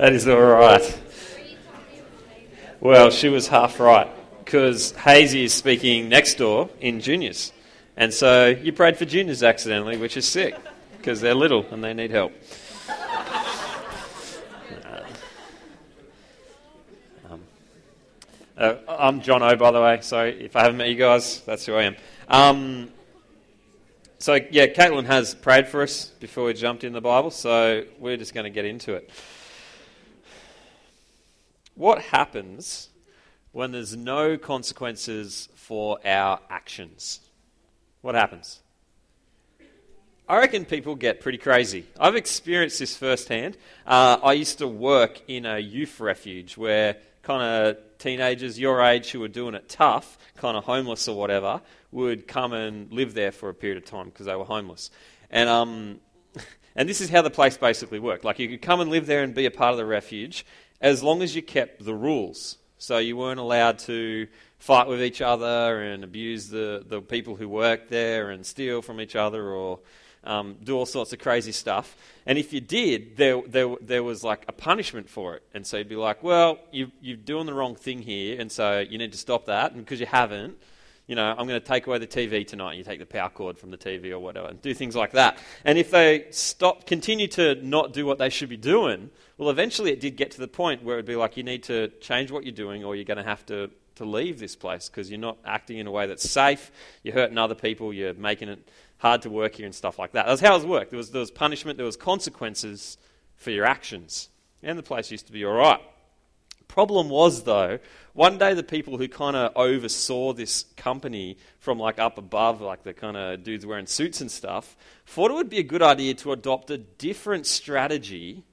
that is all right. Well, she was half right because Hazy is speaking next door in juniors. And so you prayed for juniors accidentally, which is sick because they're little and they need help. Um, uh, I'm John O, by the way. So if I haven't met you guys, that's who I am. Um, so, yeah, Caitlin has prayed for us before we jumped in the Bible, so we're just going to get into it. What happens when there's no consequences for our actions? What happens? I reckon people get pretty crazy. I've experienced this firsthand. Uh, I used to work in a youth refuge where kind of teenagers your age who were doing it tough, kind of homeless or whatever, would come and live there for a period of time because they were homeless. And, um, and this is how the place basically worked. Like you could come and live there and be a part of the refuge as long as you kept the rules. So you weren't allowed to fight with each other and abuse the, the people who worked there and steal from each other or um, do all sorts of crazy stuff. And if you did, there, there, there was like a punishment for it. And so you'd be like, well, you, you're doing the wrong thing here, and so you need to stop that. And because you haven't, you know, I'm going to take away the TV tonight. And you take the power cord from the TV or whatever, and do things like that. And if they stop, continue to not do what they should be doing, well, eventually it did get to the point where it'd be like you need to change what you're doing, or you're going to have to to leave this place because you're not acting in a way that's safe. You're hurting other people. You're making it hard to work here and stuff like that. That's how it worked. There was, there was punishment. There was consequences for your actions, and the place used to be all right. Problem was, though, one day the people who kind of oversaw this company from like up above, like the kind of dudes wearing suits and stuff, thought it would be a good idea to adopt a different strategy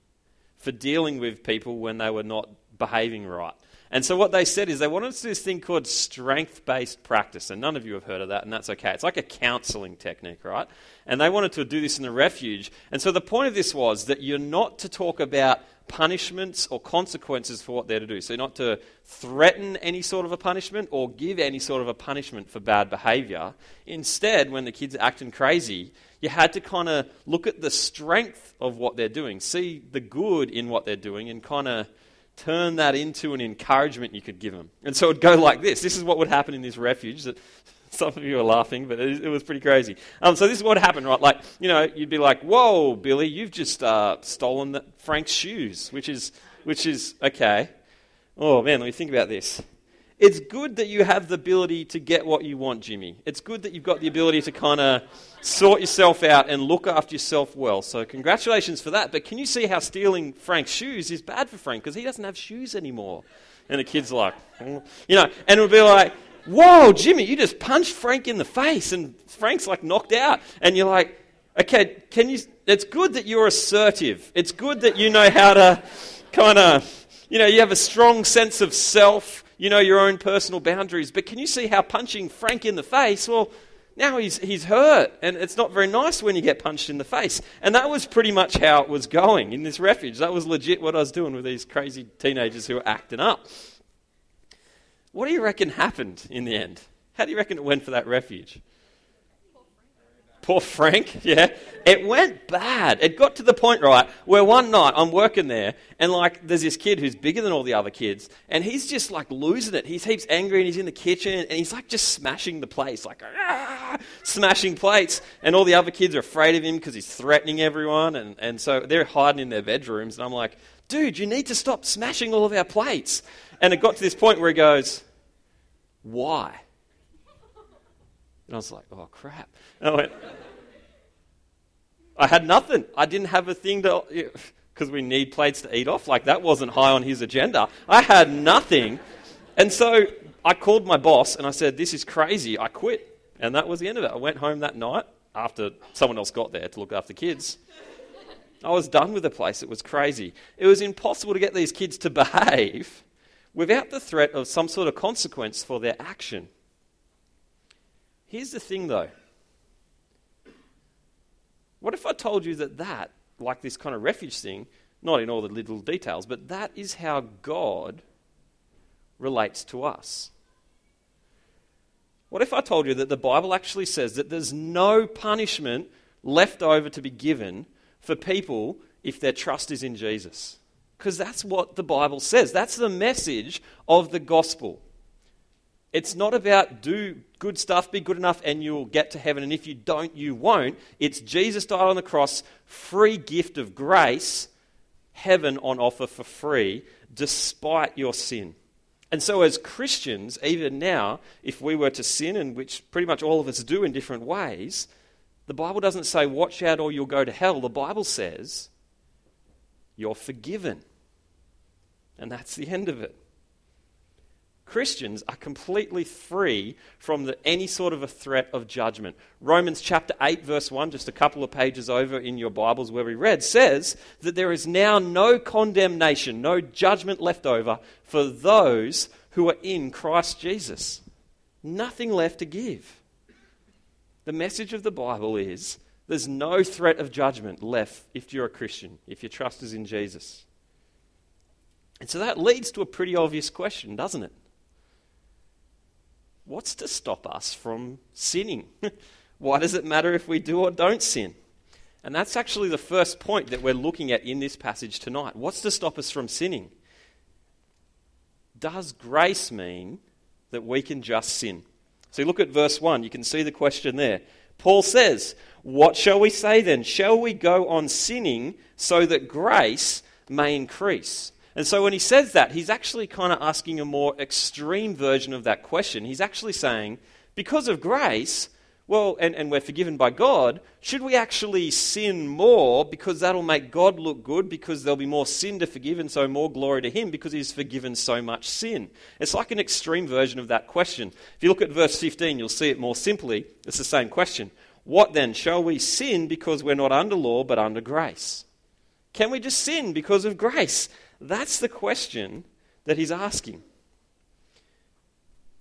for dealing with people when they were not behaving right. And so what they said is they wanted to do this thing called strength based practice. And none of you have heard of that, and that's okay. It's like a counseling technique, right? And they wanted to do this in the refuge. And so the point of this was that you're not to talk about punishments or consequences for what they're to do. So not to threaten any sort of a punishment or give any sort of a punishment for bad behavior. Instead, when the kids are acting crazy, you had to kind of look at the strength of what they're doing, see the good in what they're doing, and kind of turn that into an encouragement you could give them. And so it would go like this. This is what would happen in this refuge. That some of you are laughing, but it, was pretty crazy. Um, so this is what happened, right? Like, you know, you'd be like, "Whoa, Billy, you've just uh, stolen Frank's shoes," which is, which is okay. Oh man, let me think about this. It's good that you have the ability to get what you want, Jimmy. It's good that you've got the ability to kind of sort yourself out and look after yourself well. So, congratulations for that. But can you see how stealing Frank's shoes is bad for Frank because he doesn't have shoes anymore? And the kid's like, you know, and it would be like, whoa, Jimmy, you just punched Frank in the face, and Frank's like knocked out. And you're like, okay, can you? It's good that you're assertive. It's good that you know how to kind of, you know, you have a strong sense of self you know your own personal boundaries. But can you see how punching Frank in the face, well, now he's, he's hurt, and it's not very nice when you get punched in the face. And that was pretty much how it was going in this refuge. That was legit what I was doing with these crazy teenagers who were acting up. What do you reckon happened in the end? How do you reckon it went for that refuge? Poor Frank, yeah. It went bad. It got to the point, right, where one night I'm working there and like there's this kid who's bigger than all the other kids and he's just like losing it. He's heaps angry and he's in the kitchen and he's like just smashing the place, like ah, smashing plates. And all the other kids are afraid of him because he's threatening everyone. And, and so they're hiding in their bedrooms. And I'm like, dude, you need to stop smashing all of our plates. And it got to this point where he goes, why? And I was like, oh, crap. And I went, I had nothing. I didn't have a thing to, because we need plates to eat off. Like, that wasn't high on his agenda. I had nothing. And so I called my boss and I said, this is crazy. I quit. And that was the end of it. I went home that night after someone else got there to look after kids. I was done with the place. It was crazy. It was impossible to get these kids to behave without the threat of some sort of consequence for their action. Here's the thing, though. What if I told you that that, like this kind of refuge thing, not in all the little details, but that is how God relates to us? What if I told you that the Bible actually says that there's no punishment left over to be given for people if their trust is in Jesus? Because that's what the Bible says. That's the message of the gospel. It's not about do good stuff, be good enough, and you'll get to heaven, and if you don't, you won't. It's Jesus died on the cross, free gift of grace, heaven on offer for free, despite your sin. And so, as Christians, even now, if we were to sin, and which pretty much all of us do in different ways, the Bible doesn't say, watch out or you'll go to hell. The Bible says, you're forgiven. And that's the end of it. Christians are completely free from the, any sort of a threat of judgment. Romans chapter 8, verse 1, just a couple of pages over in your Bibles where we read, says that there is now no condemnation, no judgment left over for those who are in Christ Jesus. Nothing left to give. The message of the Bible is there's no threat of judgment left if you're a Christian, if your trust is in Jesus. And so that leads to a pretty obvious question, doesn't it? What's to stop us from sinning? Why does it matter if we do or don't sin? And that's actually the first point that we're looking at in this passage tonight. What's to stop us from sinning? Does grace mean that we can just sin? So look at verse 1. You can see the question there. Paul says, What shall we say then? Shall we go on sinning so that grace may increase? And so when he says that, he's actually kind of asking a more extreme version of that question. He's actually saying, because of grace, well, and, and we're forgiven by God, should we actually sin more because that'll make God look good because there'll be more sin to forgive and so more glory to Him because He's forgiven so much sin? It's like an extreme version of that question. If you look at verse 15, you'll see it more simply. It's the same question. What then? Shall we sin because we're not under law but under grace? Can we just sin because of grace? That's the question that He's asking.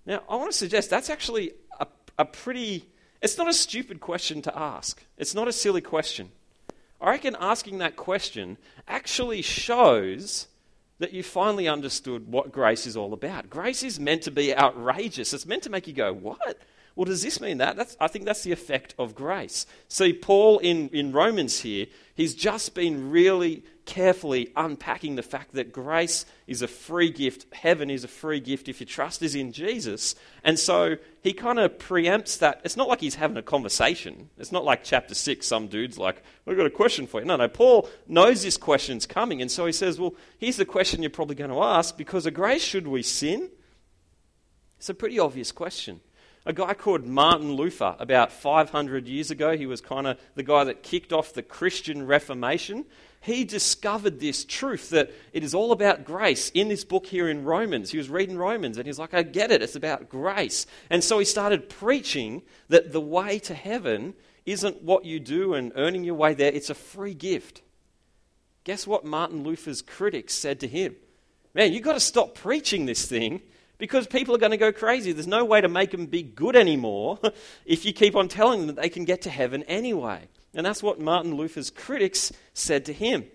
Now, I want to suggest that's actually a, a pretty it's not a stupid question to ask, it's not a silly question. I reckon asking that question actually shows that you finally understood what grace is all about. Grace is meant to be outrageous. It's meant to make you go, What? Well, does this mean that? That's, I think that's the effect of grace. See, Paul in, in Romans here, he's just been really carefully unpacking the fact that grace is a free gift, heaven is a free gift if your trust is in Jesus. And so he kind of preempts that. It's not like he's having a conversation. It's not like chapter 6, some dude's like, I've got a question for you. No, no, Paul knows this question's coming. And so he says, Well, here's the question you're probably going to ask because of grace, should we sin? It's a pretty obvious question a guy called Martin Luther about 500 years ago. He was kind of the guy that kicked off the Christian Reformation. He discovered this truth that it is all about grace in this book here in Romans. He was reading Romans and he's like, I get it, it's about grace. And so he started preaching that the way to heaven isn't what you do and earning your way there, it's a free gift. Guess what Martin Luther's critics said to him? Man, you've got to stop preaching this thing because people are going to go crazy. There's no way to make them be good anymore if you keep on telling them that they can get to heaven anyway. And that's what Martin Luther's critics said to him.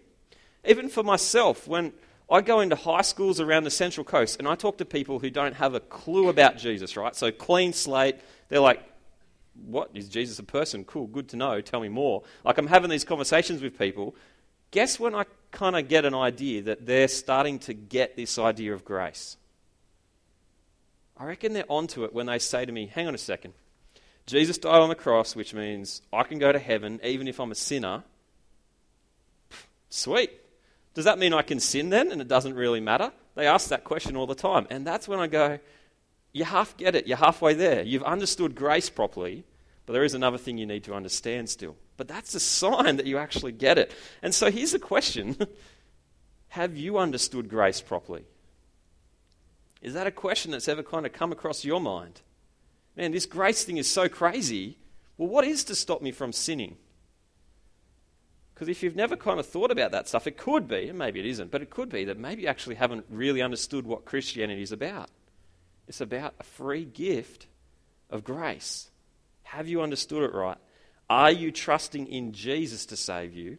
Even for myself, when I go into high schools around the Central Coast and I talk to people who don't have a clue about Jesus, right? So clean slate, they're like, what? Is Jesus a person? Cool, good to know. Tell me more. Like I'm having these conversations with people. Guess when I kind of get an idea that they're starting to get this idea of grace? I reckon they're onto it when they say to me, hang on a second. Jesus died on the cross, which means I can go to heaven even if I'm a sinner. Sweet. Does that mean I can sin then and it doesn't really matter? They ask that question all the time. And that's when I go, you half get it. You're halfway there. You've understood grace properly, but there is another thing you need to understand still. But that's a sign that you actually get it. And so here's the question Have you understood grace properly? Is that a question that's ever kind of come across your mind? Man, this grace thing is so crazy. Well, what is to stop me from sinning? Because if you've never kind of thought about that stuff, it could be, and maybe it isn't, but it could be that maybe you actually haven't really understood what Christianity is about. It's about a free gift of grace. Have you understood it right? Are you trusting in Jesus to save you?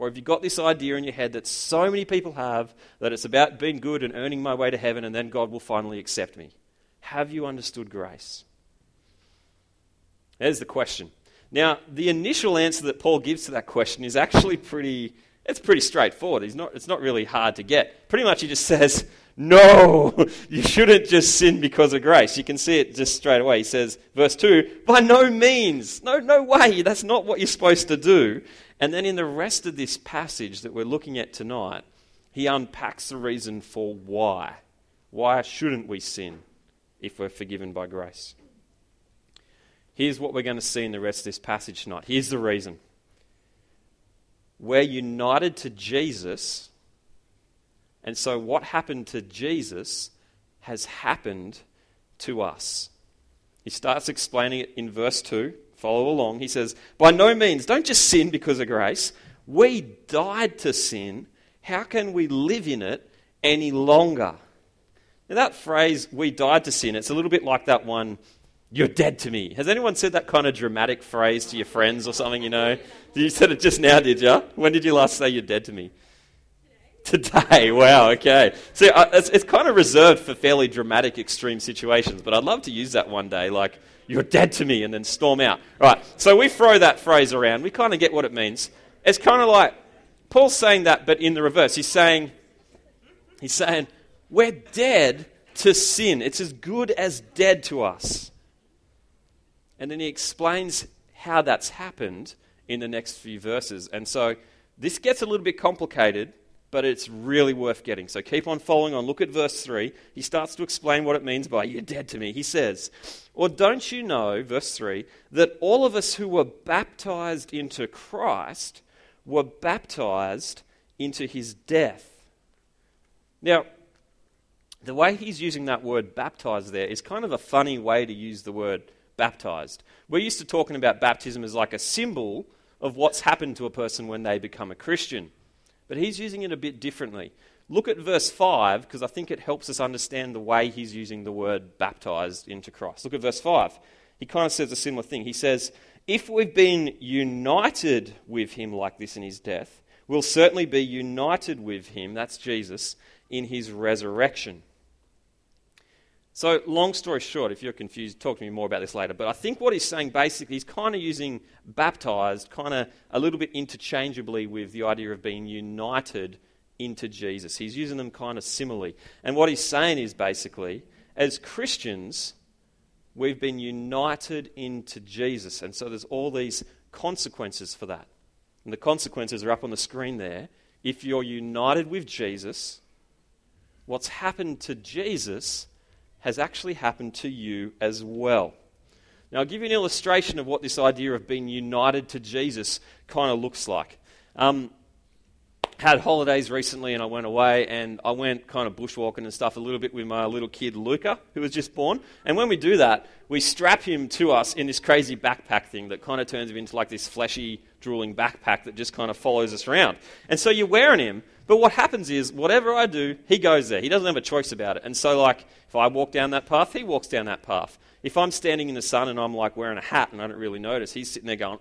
Or have you got this idea in your head that so many people have that it's about being good and earning my way to heaven and then God will finally accept me? Have you understood grace? There's the question. Now, the initial answer that Paul gives to that question is actually pretty It's pretty straightforward. He's not, it's not really hard to get. Pretty much he just says, no, you shouldn't just sin because of grace. You can see it just straight away. He says, verse 2, by no means. No, no way. That's not what you're supposed to do. And then in the rest of this passage that we're looking at tonight, he unpacks the reason for why. Why shouldn't we sin if we're forgiven by grace? Here's what we're going to see in the rest of this passage tonight. Here's the reason. We're united to Jesus and so, what happened to Jesus has happened to us. He starts explaining it in verse 2. Follow along. He says, By no means, don't just sin because of grace. We died to sin. How can we live in it any longer? Now, that phrase, we died to sin, it's a little bit like that one, you're dead to me. Has anyone said that kind of dramatic phrase to your friends or something, you know? You said it just now, did you? When did you last say you're dead to me? Today, wow, okay. See, it's kind of reserved for fairly dramatic, extreme situations, but I'd love to use that one day, like, you're dead to me, and then storm out. Right, so we throw that phrase around. We kind of get what it means. It's kind of like Paul's saying that, but in the reverse. He's saying, he's saying, we're dead to sin. It's as good as dead to us. And then he explains how that's happened in the next few verses. And so this gets a little bit complicated but it's really worth getting. So keep on following on. Look at verse 3. He starts to explain what it means by, You're dead to me. He says, Or don't you know, verse 3, that all of us who were baptized into Christ were baptized into his death? Now, the way he's using that word baptized there is kind of a funny way to use the word baptized. We're used to talking about baptism as like a symbol of what's happened to a person when they become a Christian but he's using it a bit differently. Look at verse 5, because I think it helps us understand the way he's using the word baptized into Christ. Look at verse 5. He kind of says a similar thing. He says, If we've been united with him like this in his death, we'll certainly be united with him, that's Jesus, in his resurrection. So, long story short, if you're confused, talk to me more about this later. But I think what he's saying basically, he's kind of using baptized kind of a little bit interchangeably with the idea of being united into Jesus. He's using them kind of similarly. And what he's saying is basically, as Christians, we've been united into Jesus. And so there's all these consequences for that. And the consequences are up on the screen there. If you're united with Jesus, what's happened to Jesus has actually happened to you as well. Now, I'll give you an illustration of what this idea of being united to Jesus kind of looks like. Um, had holidays recently and I went away and I went kind of bushwalking and stuff a little bit with my little kid Luca, who was just born. And when we do that, we strap him to us in this crazy backpack thing that kind of turns him into like this fleshy, drooling backpack that just kind of follows us around. And so you're wearing him, but what happens is, whatever I do, he goes there. He doesn't have a choice about it. And so, like, if I walk down that path, he walks down that path. If I'm standing in the sun and I'm like wearing a hat and I don't really notice, he's sitting there going,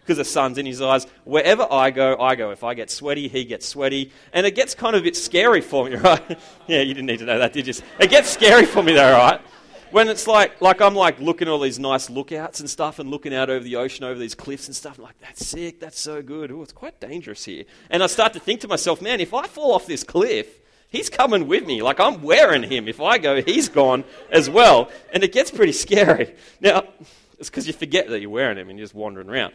because ah, the sun's in his eyes. Wherever I go, I go. If I get sweaty, he gets sweaty. And it gets kind of a bit scary for me, right? yeah, you didn't need to know that, did you? It gets scary for me, though, right? When it's like, like I'm like looking at all these nice lookouts and stuff and looking out over the ocean, over these cliffs and stuff. I'm like, that's sick, that's so good. Oh, it's quite dangerous here. And I start to think to myself, man, if I fall off this cliff, he's coming with me. Like I'm wearing him. If I go, he's gone as well. And it gets pretty scary. Now, it's because you forget that you're wearing him and you're just wandering around.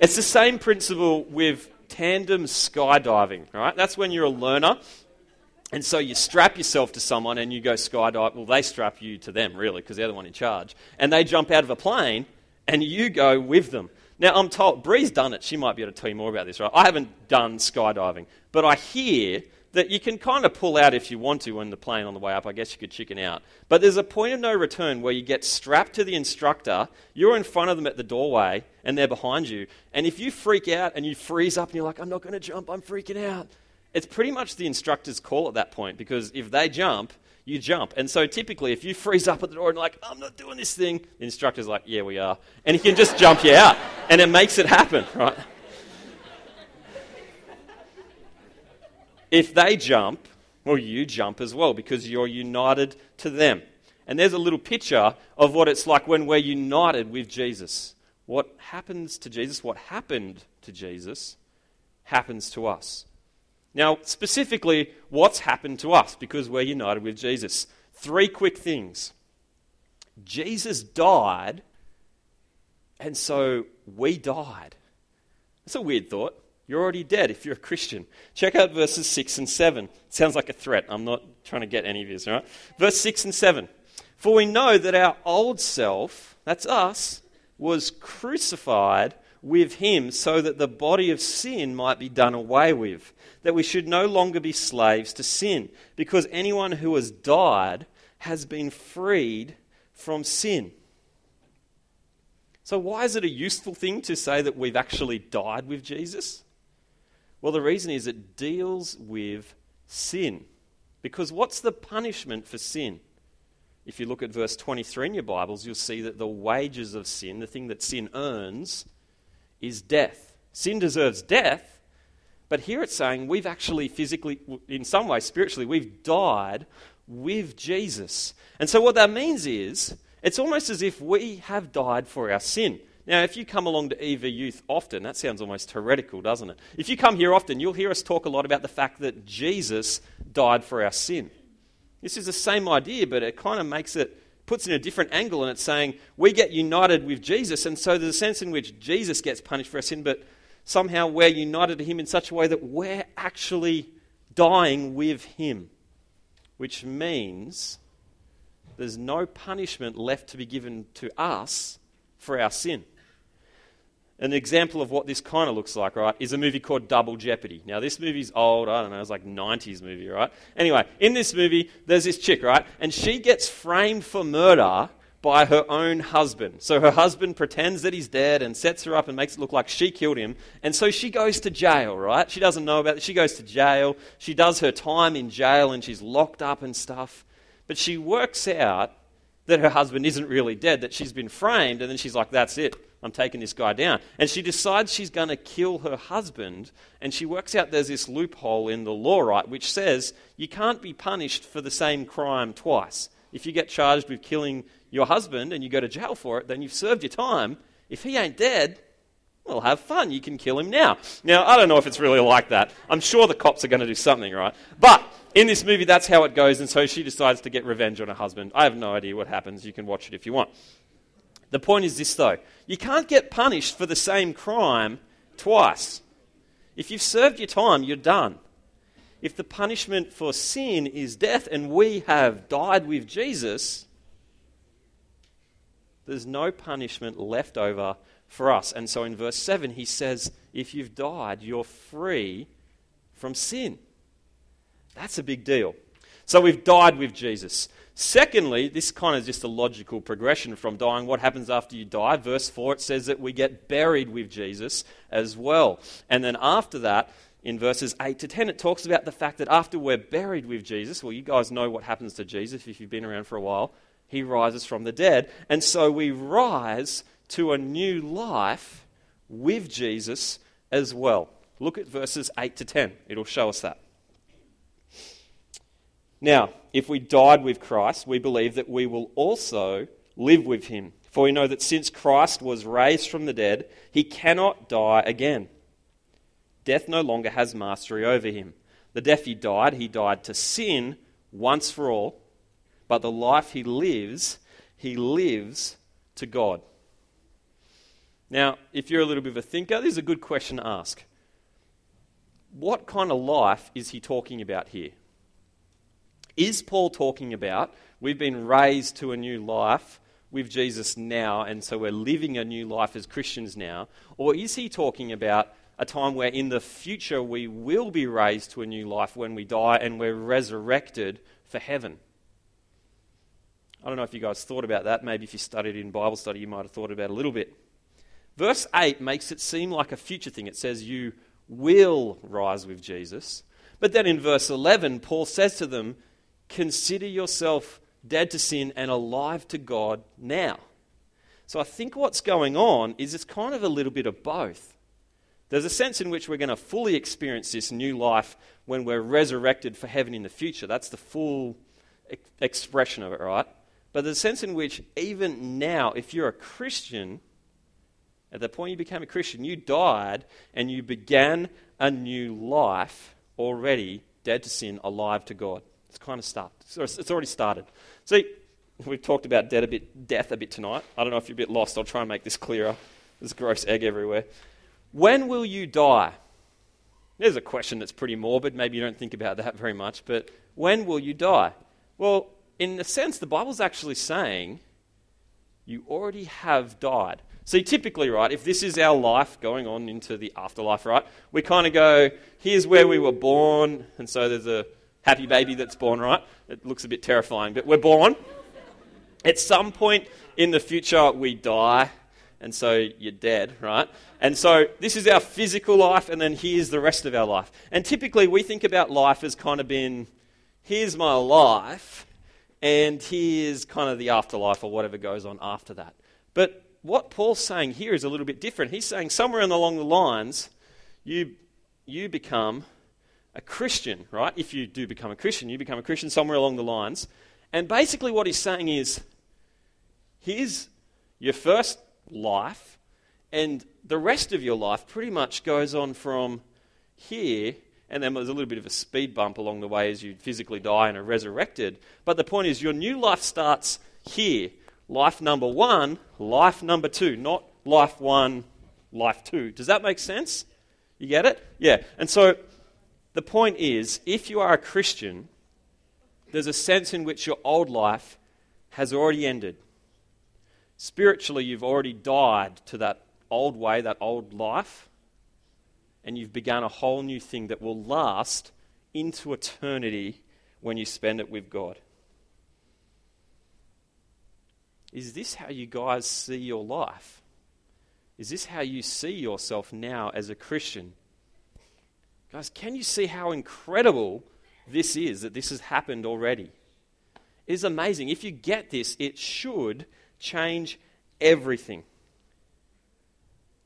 It's the same principle with tandem skydiving, right? That's when you're a learner and so you strap yourself to someone and you go skydive. Well, they strap you to them, really, because they're the one in charge. And they jump out of a plane and you go with them. Now, I'm told, Bree's done it. She might be able to tell you more about this, right? I haven't done skydiving. But I hear that you can kind of pull out if you want to in the plane on the way up. I guess you could chicken out. But there's a point of no return where you get strapped to the instructor, you're in front of them at the doorway, and they're behind you. And if you freak out and you freeze up and you're like, I'm not going to jump, I'm freaking out, it's pretty much the instructor's call at that point because if they jump, you jump. And so typically, if you freeze up at the door and like, I'm not doing this thing, the instructor's like, yeah, we are. And he can just jump you out. And it makes it happen, right? if they jump, well, you jump as well because you're united to them. And there's a little picture of what it's like when we're united with Jesus. What happens to Jesus, what happened to Jesus, happens to us. Now, specifically, what's happened to us because we're united with Jesus? Three quick things. Jesus died, and so we died. That's a weird thought. You're already dead if you're a Christian. Check out verses 6 and 7. It sounds like a threat. I'm not trying to get any of this, all right? Verse 6 and 7. For we know that our old self, that's us, was crucified with him so that the body of sin might be done away with, that we should no longer be slaves to sin, because anyone who has died has been freed from sin. So, why is it a useful thing to say that we've actually died with Jesus? Well, the reason is it deals with sin. Because what's the punishment for sin? If you look at verse 23 in your Bibles, you'll see that the wages of sin, the thing that sin earns, is death. Sin deserves death, but here it's saying we've actually physically, in some way, spiritually, we've died with Jesus. And so what that means is it's almost as if we have died for our sin. Now, if you come along to EV Youth often, that sounds almost heretical, doesn't it? If you come here often, you'll hear us talk a lot about the fact that Jesus died for our sin. This is the same idea, but it kind of makes it, puts in a different angle, and it's saying we get united with Jesus, and so there's a sense in which Jesus gets punished for our sin, but somehow we're united to Him in such a way that we're actually dying with Him which means there's no punishment left to be given to us for our sin. An example of what this kind of looks like, right, is a movie called Double Jeopardy. Now, this movie's old, I don't know, it's like 90s movie, right? Anyway, in this movie, there's this chick, right, and she gets framed for murder by her own husband. So her husband pretends that he's dead and sets her up and makes it look like she killed him. And so she goes to jail, right? She doesn't know about it. She goes to jail. She does her time in jail and she's locked up and stuff. But she works out that her husband isn't really dead, that she's been framed, and then she's like, that's it. I'm taking this guy down. And she decides she's going to kill her husband, and she works out there's this loophole in the law, right, which says you can't be punished for the same crime twice. If you get charged with killing your husband and you go to jail for it, then you've served your time. If he ain't dead, well, have fun. You can kill him now. Now, I don't know if it's really like that. I'm sure the cops are going to do something, right? But in this movie, that's how it goes, and so she decides to get revenge on her husband. I have no idea what happens. You can watch it if you want. The point is this, though you can't get punished for the same crime twice. If you've served your time, you're done. If the punishment for sin is death and we have died with Jesus, there's no punishment left over for us. And so in verse 7, he says, If you've died, you're free from sin. That's a big deal. So we've died with Jesus. Secondly, this kind of just a logical progression from dying. What happens after you die? Verse 4, it says that we get buried with Jesus as well. And then after that, in verses 8 to 10, it talks about the fact that after we're buried with Jesus, well, you guys know what happens to Jesus if you've been around for a while he rises from the dead. And so we rise to a new life with Jesus as well. Look at verses 8 to 10, it'll show us that. Now, if we died with Christ, we believe that we will also live with him. For we know that since Christ was raised from the dead, he cannot die again. Death no longer has mastery over him. The death he died, he died to sin once for all but the life he lives, he lives to God. Now, if you're a little bit of a thinker, this is a good question to ask. What kind of life is he talking about here? Is Paul talking about we've been raised to a new life with Jesus now, and so we're living a new life as Christians now? Or is he talking about a time where in the future we will be raised to a new life when we die and we're resurrected for heaven? I don't know if you guys thought about that. Maybe if you studied in Bible study, you might have thought about it a little bit. Verse 8 makes it seem like a future thing. It says, You will rise with Jesus. But then in verse 11, Paul says to them, Consider yourself dead to sin and alive to God now. So I think what's going on is it's kind of a little bit of both. There's a sense in which we're going to fully experience this new life when we're resurrected for heaven in the future. That's the full expression of it, right? but the sense in which even now, if you're a Christian, at the point you became a Christian, you died and you began a new life already dead to sin, alive to God. It's kind of started. It's already started. See, we've talked about death a bit, death a bit tonight. I don't know if you're a bit lost. I'll try and make this clearer. There's a gross egg everywhere. When will you die? There's a question that's pretty morbid. Maybe you don't think about that very much. But when will you die? Well, in a sense, the Bible's actually saying you already have died. See, typically, right, if this is our life going on into the afterlife, right, we kind of go, here's where we were born, and so there's a happy baby that's born, right? It looks a bit terrifying, but we're born. At some point in the future, we die, and so you're dead, right? And so this is our physical life, and then here's the rest of our life. And typically, we think about life as kind of being here's my life, and here's kind of the afterlife or whatever goes on after that. But what Paul's saying here is a little bit different. He's saying somewhere along the lines, you, you become a Christian, right? If you do become a Christian, you become a Christian somewhere along the lines. And basically, what he's saying is here's your first life, and the rest of your life pretty much goes on from here, and then there's a little bit of a speed bump along the way as you physically die and are resurrected. But the point is, your new life starts here life number one, life number two, not life one, life two. Does that make sense? You get it? Yeah. And so the point is if you are a Christian, there's a sense in which your old life has already ended. Spiritually, you've already died to that old way, that old life, and you've begun a whole new thing that will last into eternity when you spend it with God. Is this how you guys see your life? Is this how you see yourself now as a Christian? Guys, can you see how incredible this is that this has happened already? It is amazing. If you get this, it should change everything.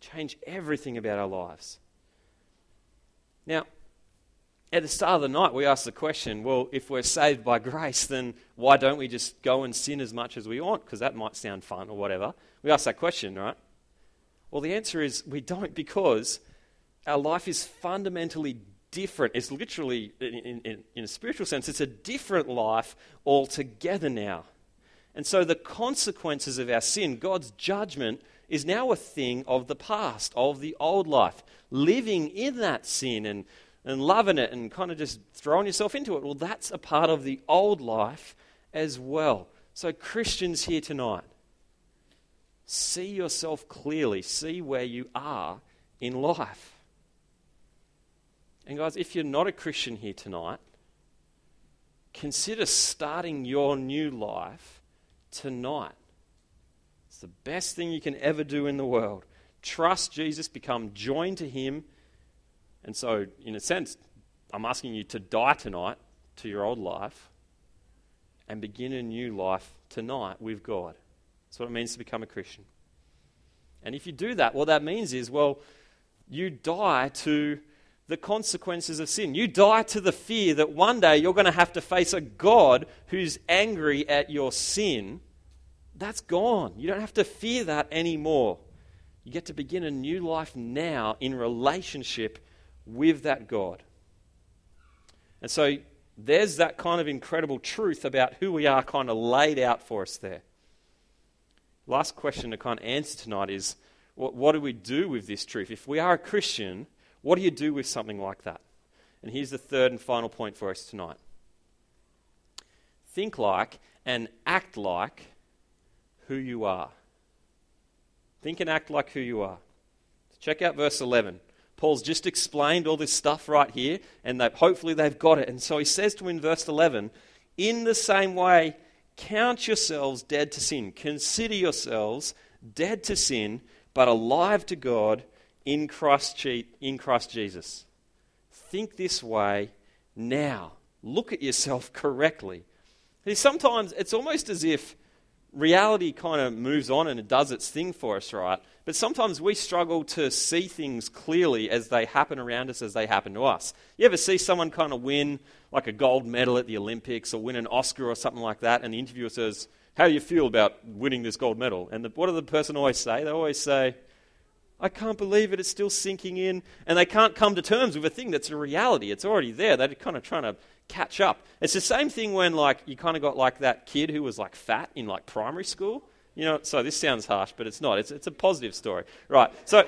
Change everything about our lives. Now, at the start of the night, we asked the question well, if we're saved by grace, then why don't we just go and sin as much as we want? Because that might sound fun or whatever. We asked that question, right? Well, the answer is we don't because our life is fundamentally different. It's literally, in, in, in a spiritual sense, it's a different life altogether now. And so the consequences of our sin, God's judgment, is now a thing of the past, of the old life. Living in that sin and and loving it and kind of just throwing yourself into it. Well, that's a part of the old life as well. So, Christians here tonight, see yourself clearly, see where you are in life. And, guys, if you're not a Christian here tonight, consider starting your new life tonight. It's the best thing you can ever do in the world. Trust Jesus, become joined to Him and so, in a sense, I'm asking you to die tonight to your old life and begin a new life tonight with God. That's what it means to become a Christian. And if you do that, what that means is, well, you die to the consequences of sin. You die to the fear that one day you're going to have to face a God who's angry at your sin. That's gone. You don't have to fear that anymore. You get to begin a new life now in relationship with that God. And so there's that kind of incredible truth about who we are kind of laid out for us there. Last question to kind of answer tonight is what, what do we do with this truth? If we are a Christian, what do you do with something like that? And here's the third and final point for us tonight think like and act like who you are. Think and act like who you are. Check out verse 11. Paul's just explained all this stuff right here, and they, hopefully they've got it. And so he says to him in verse 11, In the same way, count yourselves dead to sin. Consider yourselves dead to sin, but alive to God in Christ, in Christ Jesus. Think this way now. Look at yourself correctly. See, sometimes it's almost as if reality kind of moves on and it does its thing for us, right? But sometimes we struggle to see things clearly as they happen around us, as they happen to us. You ever see someone kind of win like a gold medal at the Olympics or win an Oscar or something like that, and the interviewer says, How do you feel about winning this gold medal? And the, what does the person always say? They always say, I can't believe it. It's still sinking in. And they can't come to terms with a thing that's a reality. It's already there. They're kind of trying to catch up. It's the same thing when, like, you kind of got like that kid who was like fat in like primary school. You know, so this sounds harsh, but it's not. It's, it's a positive story. Right. So,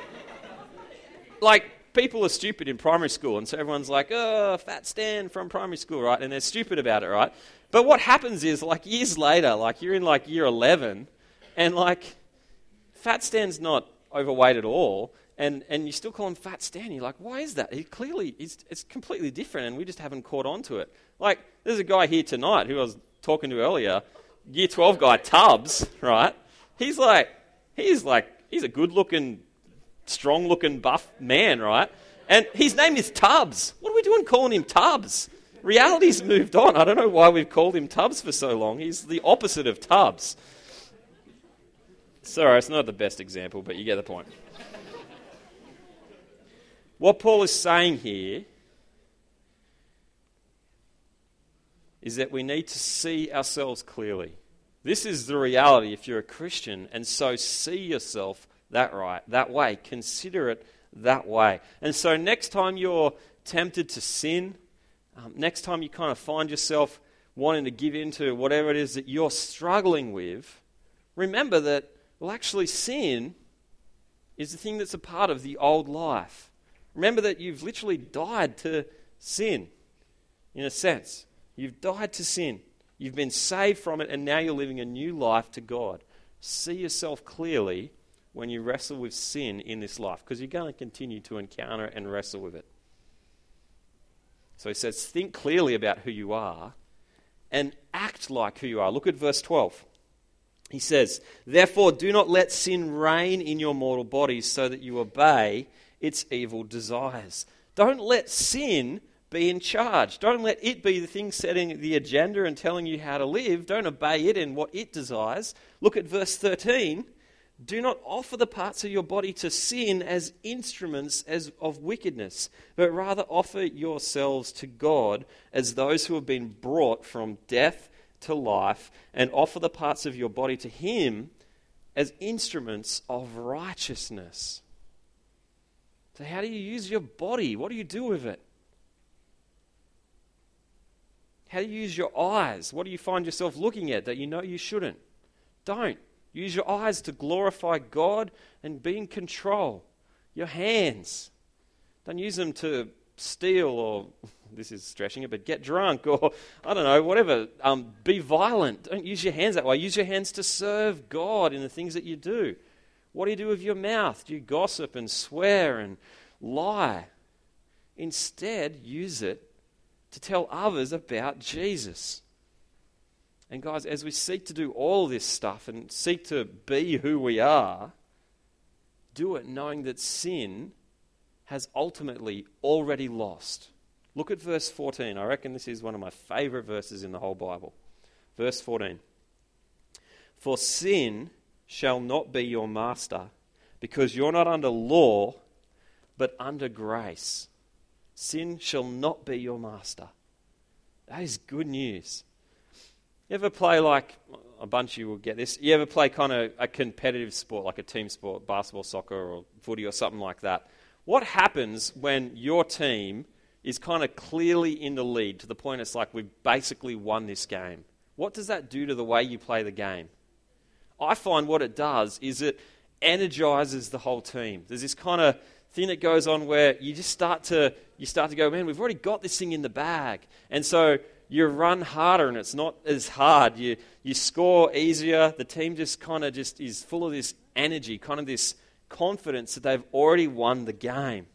like, people are stupid in primary school, and so everyone's like, oh, fat Stan from primary school, right? And they're stupid about it, right? But what happens is, like, years later, like, you're in like year 11, and like, fat Stan's not overweight at all, and, and you still call him Fat Stan. You're like, why is that? He clearly, he's, it's completely different, and we just haven't caught on to it. Like, there's a guy here tonight who I was talking to earlier, year 12 guy, Tubbs, right? He's like, he's like, he's a good looking, strong looking, buff man, right? And his name is Tubbs. What are we doing calling him Tubbs? Reality's moved on. I don't know why we've called him Tubbs for so long. He's the opposite of Tubbs. Sorry, it's not the best example, but you get the point. what Paul is saying here is that we need to see ourselves clearly. This is the reality if you're a Christian, and so see yourself that right, that way. Consider it that way. And so next time you're tempted to sin, um, next time you kind of find yourself wanting to give in to whatever it is that you're struggling with, remember that well, actually, sin is the thing that's a part of the old life. Remember that you've literally died to sin, in a sense. You've died to sin. You've been saved from it, and now you're living a new life to God. See yourself clearly when you wrestle with sin in this life, because you're going to continue to encounter and wrestle with it. So he says, think clearly about who you are and act like who you are. Look at verse 12. He says, Therefore, do not let sin reign in your mortal bodies so that you obey its evil desires. Don't let sin be in charge. Don't let it be the thing setting the agenda and telling you how to live. Don't obey it in what it desires. Look at verse 13. Do not offer the parts of your body to sin as instruments as of wickedness, but rather offer yourselves to God as those who have been brought from death to life and offer the parts of your body to Him as instruments of righteousness. So, how do you use your body? What do you do with it? How do you use your eyes? What do you find yourself looking at that you know you shouldn't? Don't. Use your eyes to glorify God and be in control. Your hands. Don't use them to steal or this is stretching it, but get drunk or I don't know, whatever. Um, be violent. Don't use your hands that way. Use your hands to serve God in the things that you do. What do you do with your mouth? Do you gossip and swear and lie? Instead, use it to tell others about Jesus. And guys, as we seek to do all this stuff and seek to be who we are, do it knowing that sin has ultimately already lost. Look at verse 14. I reckon this is one of my favorite verses in the whole Bible. Verse 14 For sin shall not be your master, because you're not under law, but under grace. Sin shall not be your master. That is good news. You ever play like a bunch of you will get this? You ever play kind of a competitive sport, like a team sport, basketball, soccer, or footy, or something like that? What happens when your team is kind of clearly in the lead to the point it's like we've basically won this game. What does that do to the way you play the game? I find what it does is it energizes the whole team. There's this kind of thing that goes on where you just start to you start to go, man, we've already got this thing in the bag. And so you run harder and it's not as hard. You you score easier. The team just kind of just is full of this energy, kind of this confidence that they've already won the game.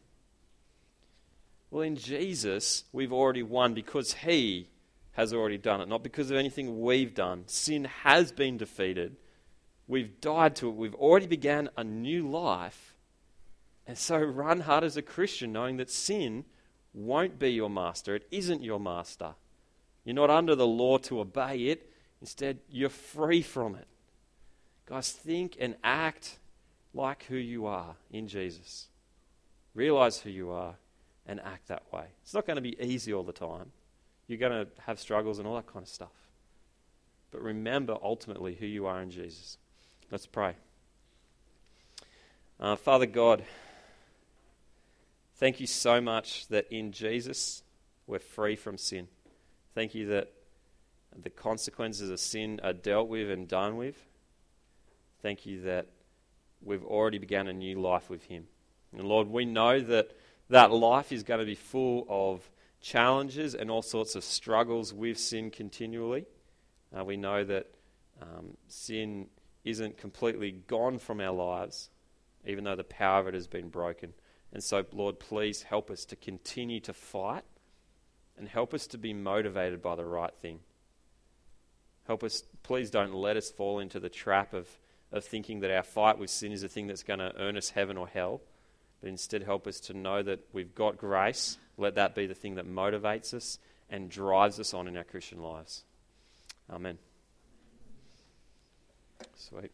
Well, in Jesus, we've already won because He has already done it, not because of anything we've done. Sin has been defeated. We've died to it. We've already began a new life. And so run hard as a Christian, knowing that sin won't be your master. It isn't your master. You're not under the law to obey it. Instead, you're free from it. Guys, think and act like who you are in Jesus. Realize who you are and act that way. It's not going to be easy all the time. You're going to have struggles and all that kind of stuff. But remember ultimately who you are in Jesus. Let's pray. Uh, Father God, thank you so much that in Jesus we're free from sin. Thank you that the consequences of sin are dealt with and done with. Thank you that we've already begun a new life with Him. And Lord, we know that that life is going to be full of challenges and all sorts of struggles with sin continually. Uh, we know that um, sin isn't completely gone from our lives, even though the power of it has been broken. And so, Lord, please help us to continue to fight and help us to be motivated by the right thing. Help us, please don't let us fall into the trap of, of thinking that our fight with sin is a thing that's going to earn us heaven or hell, but instead help us to know that we've got grace. Let that be the thing that motivates us and drives us on in our Christian lives. Amen. Sweet.